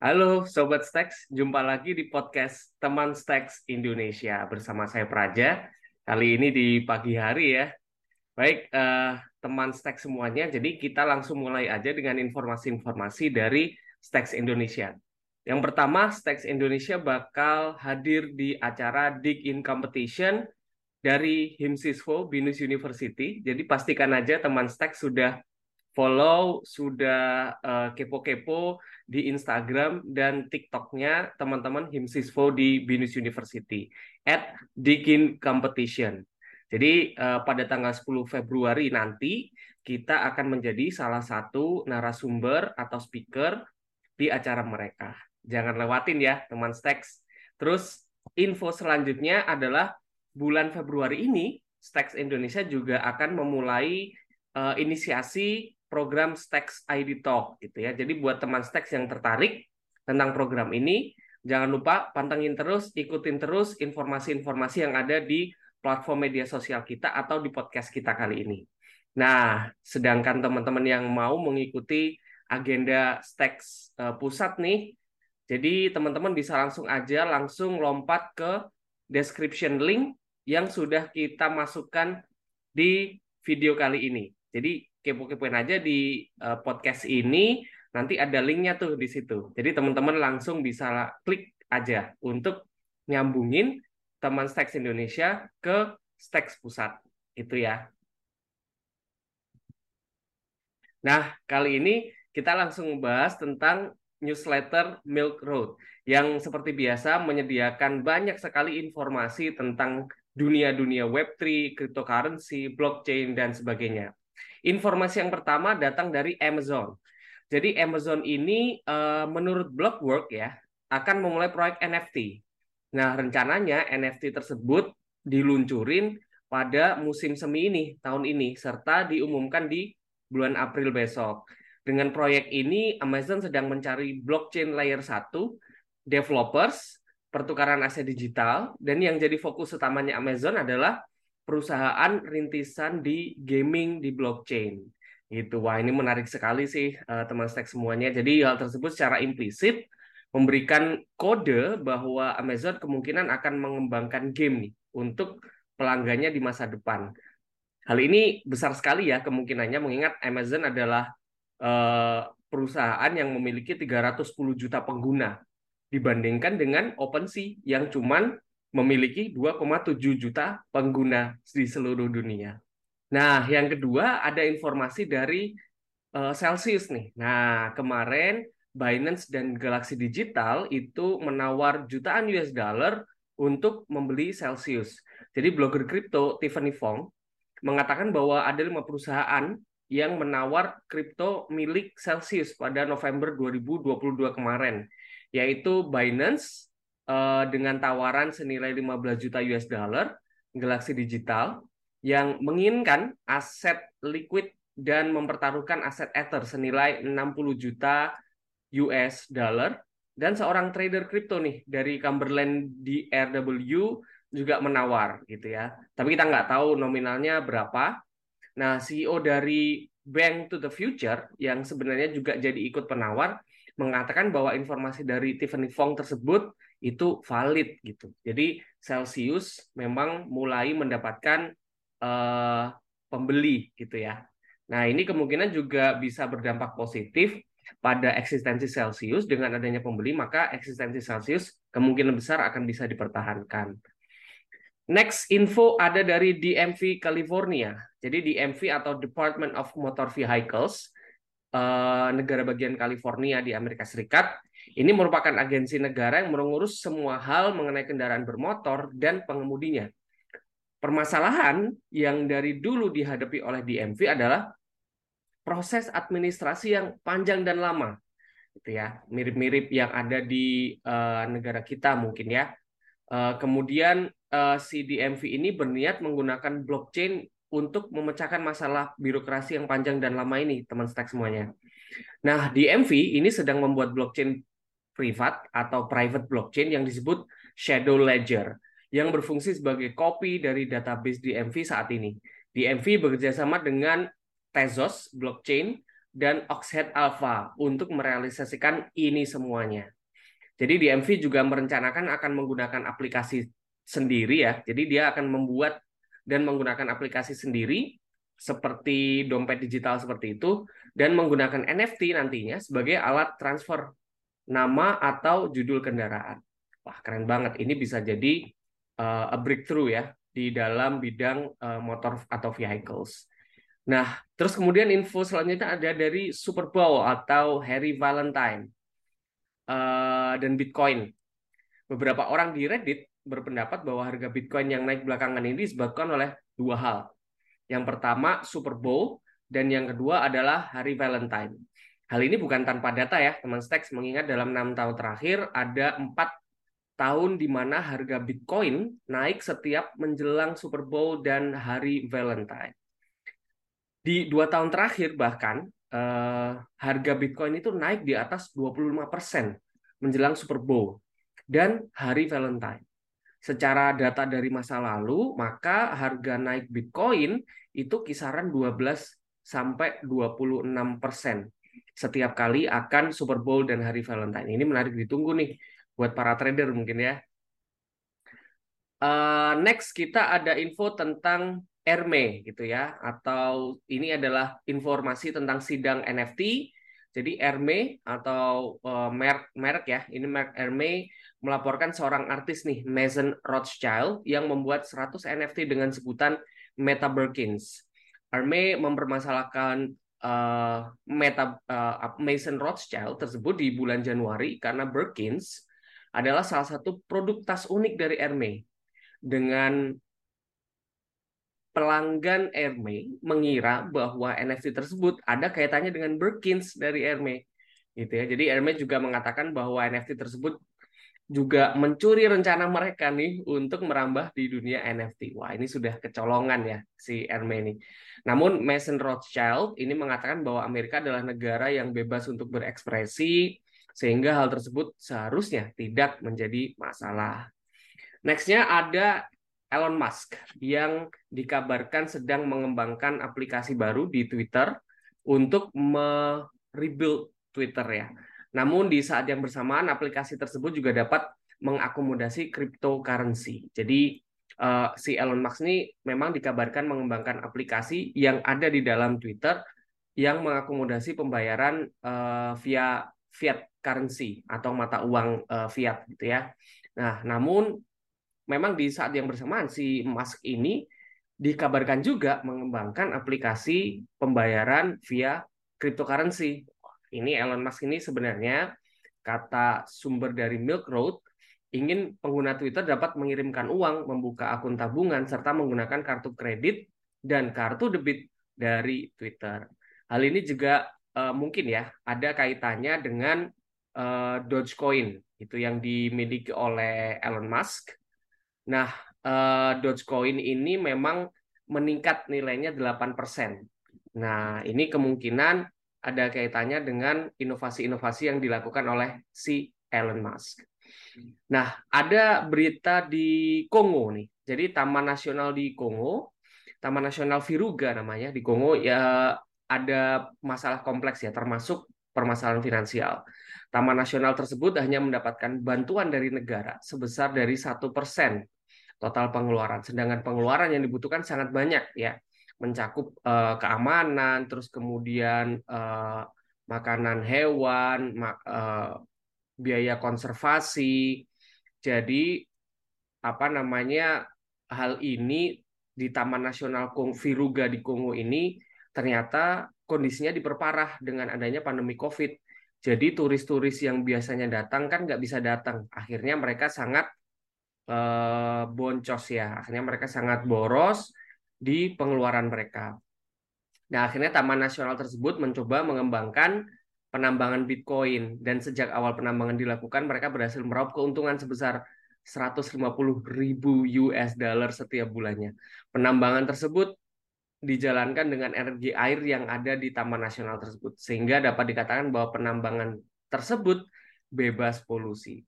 Halo Sobat Stacks, jumpa lagi di podcast Teman Stacks Indonesia bersama saya Praja. Kali ini di pagi hari ya. Baik, eh, teman Stacks semuanya, jadi kita langsung mulai aja dengan informasi-informasi dari Stacks Indonesia. Yang pertama, Stacks Indonesia bakal hadir di acara Dig In Competition dari HIMSISWO Binus University. Jadi pastikan aja teman Stacks sudah follow, sudah uh, kepo-kepo di Instagram dan TikToknya teman-teman Himsisfo di Binus University at Dikin Competition. Jadi uh, pada tanggal 10 Februari nanti kita akan menjadi salah satu narasumber atau speaker di acara mereka. Jangan lewatin ya teman Stacks. Terus info selanjutnya adalah bulan Februari ini Stacks Indonesia juga akan memulai uh, inisiasi program Stacks ID Talk gitu ya. Jadi buat teman Stacks yang tertarik tentang program ini, jangan lupa pantengin terus, ikutin terus informasi-informasi yang ada di platform media sosial kita atau di podcast kita kali ini. Nah, sedangkan teman-teman yang mau mengikuti agenda Stacks uh, pusat nih, jadi teman-teman bisa langsung aja langsung lompat ke description link yang sudah kita masukkan di video kali ini. Jadi kepo-kepoin aja di uh, podcast ini nanti ada linknya tuh di situ. Jadi teman-teman langsung bisa klik aja untuk nyambungin teman Stacks Indonesia ke Stacks Pusat. Itu ya. Nah kali ini kita langsung membahas tentang newsletter Milk Road yang seperti biasa menyediakan banyak sekali informasi tentang dunia-dunia Web3, cryptocurrency, blockchain, dan sebagainya. Informasi yang pertama datang dari Amazon. Jadi Amazon ini uh, menurut Blockwork ya akan memulai proyek NFT. Nah, rencananya NFT tersebut diluncurin pada musim semi ini tahun ini serta diumumkan di bulan April besok. Dengan proyek ini Amazon sedang mencari blockchain layer 1, developers, pertukaran aset digital dan yang jadi fokus utamanya Amazon adalah perusahaan rintisan di gaming di blockchain. Gitu. Wah, ini menarik sekali sih uh, teman stack semuanya. Jadi hal tersebut secara implisit memberikan kode bahwa Amazon kemungkinan akan mengembangkan game nih untuk pelanggannya di masa depan. Hal ini besar sekali ya kemungkinannya mengingat Amazon adalah uh, perusahaan yang memiliki 310 juta pengguna dibandingkan dengan OpenSea yang cuman memiliki 2,7 juta pengguna di seluruh dunia. Nah, yang kedua ada informasi dari uh, Celsius nih. Nah, kemarin Binance dan Galaxy Digital itu menawar jutaan US dollar untuk membeli Celsius. Jadi blogger kripto Tiffany Fong mengatakan bahwa ada lima perusahaan yang menawar kripto milik Celsius pada November 2022 kemarin, yaitu Binance, uh, dengan tawaran senilai 15 juta US dollar Galaxy Digital yang menginginkan aset liquid dan mempertaruhkan aset Ether senilai 60 juta US dollar dan seorang trader kripto nih dari Cumberland DRW juga menawar gitu ya. Tapi kita nggak tahu nominalnya berapa. Nah, CEO dari Bank to the Future yang sebenarnya juga jadi ikut penawar mengatakan bahwa informasi dari Tiffany Fong tersebut itu valid gitu. Jadi Celsius memang mulai mendapatkan uh, pembeli gitu ya. Nah ini kemungkinan juga bisa berdampak positif pada eksistensi Celsius dengan adanya pembeli maka eksistensi Celsius kemungkinan besar akan bisa dipertahankan. Next info ada dari DMV California. Jadi DMV atau Department of Motor Vehicles uh, negara bagian California di Amerika Serikat ini merupakan agensi negara yang mengurus semua hal mengenai kendaraan bermotor dan pengemudinya. Permasalahan yang dari dulu dihadapi oleh DMV adalah proses administrasi yang panjang dan lama. Gitu ya, mirip-mirip yang ada di uh, negara kita mungkin ya. Uh, kemudian uh, si DMV ini berniat menggunakan blockchain untuk memecahkan masalah birokrasi yang panjang dan lama ini, teman stack semuanya. Nah, DMV ini sedang membuat blockchain privat atau private blockchain yang disebut Shadow Ledger yang berfungsi sebagai copy dari database DMV saat ini. DMV bekerjasama dengan Tezos blockchain dan Oxhead Alpha untuk merealisasikan ini semuanya. Jadi DMV juga merencanakan akan menggunakan aplikasi sendiri ya. Jadi dia akan membuat dan menggunakan aplikasi sendiri seperti dompet digital seperti itu dan menggunakan NFT nantinya sebagai alat transfer nama atau judul kendaraan. Wah, keren banget. Ini bisa jadi uh, a breakthrough ya di dalam bidang uh, motor atau vehicles. Nah, terus kemudian info selanjutnya ada dari Super Bowl atau Harry Valentine uh, dan Bitcoin. Beberapa orang di Reddit berpendapat bahwa harga Bitcoin yang naik belakangan ini disebabkan oleh dua hal. Yang pertama Super Bowl dan yang kedua adalah Hari Valentine. Hal ini bukan tanpa data ya, teman Stacks, mengingat dalam enam tahun terakhir ada empat tahun di mana harga Bitcoin naik setiap menjelang Super Bowl dan Hari Valentine di dua tahun terakhir bahkan eh, harga Bitcoin itu naik di atas 25% menjelang Super Bowl dan hari Valentine. Secara data dari masa lalu, maka harga naik Bitcoin itu kisaran 12 sampai 26 persen setiap kali akan Super Bowl dan hari Valentine. Ini menarik ditunggu nih buat para trader mungkin ya. Uh, next kita ada info tentang Erme gitu ya atau ini adalah informasi tentang sidang NFT. Jadi Erme atau uh, merek merek ya, ini merek Erme melaporkan seorang artis nih, Mason Rothschild yang membuat 100 NFT dengan sebutan Meta Birkins. Erme mempermasalahkan uh, Meta uh, Mason Rothschild tersebut di bulan Januari karena Birkins adalah salah satu produk tas unik dari Erme dengan pelanggan Hermes mengira bahwa NFT tersebut ada kaitannya dengan Birkins dari Hermes gitu ya. Jadi Hermes juga mengatakan bahwa NFT tersebut juga mencuri rencana mereka nih untuk merambah di dunia NFT. Wah, ini sudah kecolongan ya si Hermes ini. Namun Mason Rothschild ini mengatakan bahwa Amerika adalah negara yang bebas untuk berekspresi sehingga hal tersebut seharusnya tidak menjadi masalah. Nextnya ada Elon Musk yang dikabarkan sedang mengembangkan aplikasi baru di Twitter untuk merebuild Twitter ya. Namun di saat yang bersamaan aplikasi tersebut juga dapat mengakomodasi cryptocurrency. Jadi uh, si Elon Musk ini memang dikabarkan mengembangkan aplikasi yang ada di dalam Twitter yang mengakomodasi pembayaran uh, via fiat currency atau mata uang uh, fiat gitu ya. Nah, namun memang di saat yang bersamaan si Musk ini dikabarkan juga mengembangkan aplikasi pembayaran via cryptocurrency. Ini Elon Musk ini sebenarnya kata sumber dari Milk Road ingin pengguna Twitter dapat mengirimkan uang, membuka akun tabungan serta menggunakan kartu kredit dan kartu debit dari Twitter. Hal ini juga uh, mungkin ya ada kaitannya dengan uh, Dogecoin itu yang dimiliki oleh Elon Musk Nah, uh, Dogecoin ini memang meningkat nilainya 8%. Nah, ini kemungkinan ada kaitannya dengan inovasi-inovasi yang dilakukan oleh si Elon Musk. Nah, ada berita di Kongo nih. Jadi Taman Nasional di Kongo, Taman Nasional Viruga namanya di Kongo ya ada masalah kompleks ya termasuk permasalahan finansial. Taman Nasional tersebut hanya mendapatkan bantuan dari negara sebesar dari satu persen total pengeluaran. Sedangkan pengeluaran yang dibutuhkan sangat banyak ya, mencakup uh, keamanan, terus kemudian uh, makanan hewan, mak, uh, biaya konservasi. Jadi apa namanya hal ini di Taman Nasional Kong Viruga di Kongo ini ternyata kondisinya diperparah dengan adanya pandemi COVID jadi turis-turis yang biasanya datang kan nggak bisa datang. Akhirnya mereka sangat uh, boncos ya. Akhirnya mereka sangat boros di pengeluaran mereka. Nah, akhirnya Taman Nasional tersebut mencoba mengembangkan penambangan Bitcoin dan sejak awal penambangan dilakukan mereka berhasil meraup keuntungan sebesar 150 ribu US dollar setiap bulannya. Penambangan tersebut dijalankan dengan energi air yang ada di Taman Nasional tersebut, sehingga dapat dikatakan bahwa penambangan tersebut bebas polusi.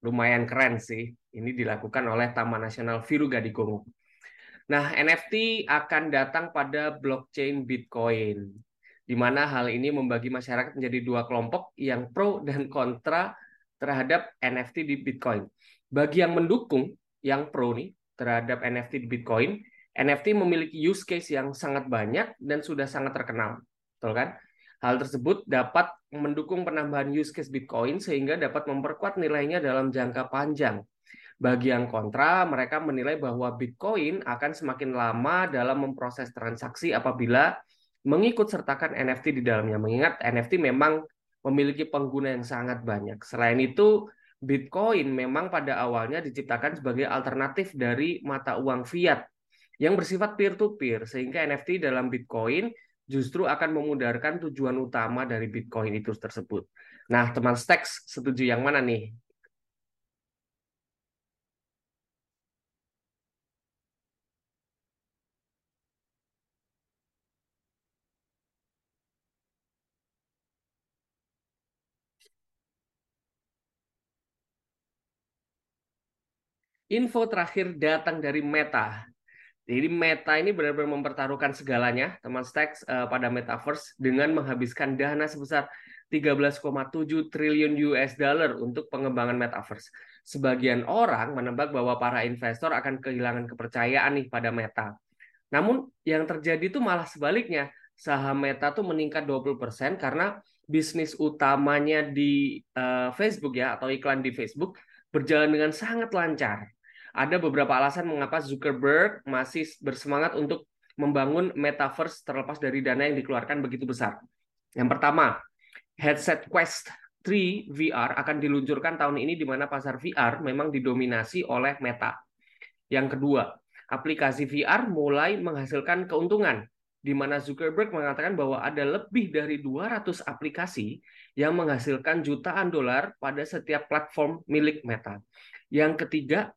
Lumayan keren sih, ini dilakukan oleh Taman Nasional Viruga di Kongo. Nah, NFT akan datang pada blockchain Bitcoin. di mana hal ini membagi masyarakat menjadi dua kelompok yang pro dan kontra terhadap NFT di Bitcoin. Bagi yang mendukung, yang pro nih terhadap NFT di Bitcoin, NFT memiliki use case yang sangat banyak dan sudah sangat terkenal. Betul kan? Hal tersebut dapat mendukung penambahan use case Bitcoin sehingga dapat memperkuat nilainya dalam jangka panjang. Bagi yang kontra, mereka menilai bahwa Bitcoin akan semakin lama dalam memproses transaksi apabila mengikut sertakan NFT di dalamnya. Mengingat NFT memang memiliki pengguna yang sangat banyak. Selain itu, Bitcoin memang pada awalnya diciptakan sebagai alternatif dari mata uang fiat yang bersifat peer-to-peer, sehingga NFT dalam Bitcoin justru akan memudarkan tujuan utama dari Bitcoin itu tersebut. Nah, teman Stacks setuju yang mana nih? Info terakhir datang dari Meta. Jadi Meta ini benar-benar mempertaruhkan segalanya, teman Stacks, uh, pada Metaverse dengan menghabiskan dana sebesar 13,7 triliun US dollar untuk pengembangan Metaverse. Sebagian orang menebak bahwa para investor akan kehilangan kepercayaan nih pada Meta. Namun yang terjadi itu malah sebaliknya. Saham Meta tuh meningkat 20% karena bisnis utamanya di uh, Facebook ya atau iklan di Facebook berjalan dengan sangat lancar ada beberapa alasan mengapa Zuckerberg masih bersemangat untuk membangun metaverse terlepas dari dana yang dikeluarkan begitu besar. Yang pertama, headset Quest 3 VR akan diluncurkan tahun ini di mana pasar VR memang didominasi oleh Meta. Yang kedua, aplikasi VR mulai menghasilkan keuntungan di mana Zuckerberg mengatakan bahwa ada lebih dari 200 aplikasi yang menghasilkan jutaan dolar pada setiap platform milik Meta. Yang ketiga,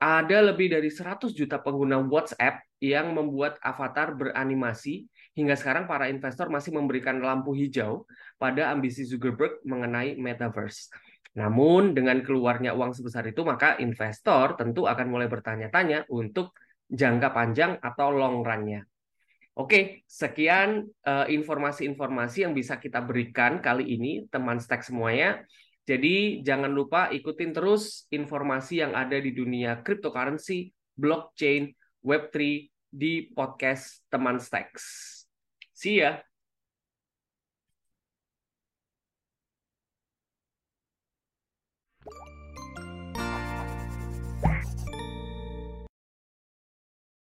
ada lebih dari 100 juta pengguna WhatsApp yang membuat avatar beranimasi. Hingga sekarang para investor masih memberikan lampu hijau pada ambisi Zuckerberg mengenai metaverse. Namun dengan keluarnya uang sebesar itu maka investor tentu akan mulai bertanya-tanya untuk jangka panjang atau long run-nya. Oke, sekian uh, informasi-informasi yang bisa kita berikan kali ini teman stack semuanya. Jadi jangan lupa ikutin terus informasi yang ada di dunia cryptocurrency, blockchain, Web3 di podcast Teman Stacks. See ya!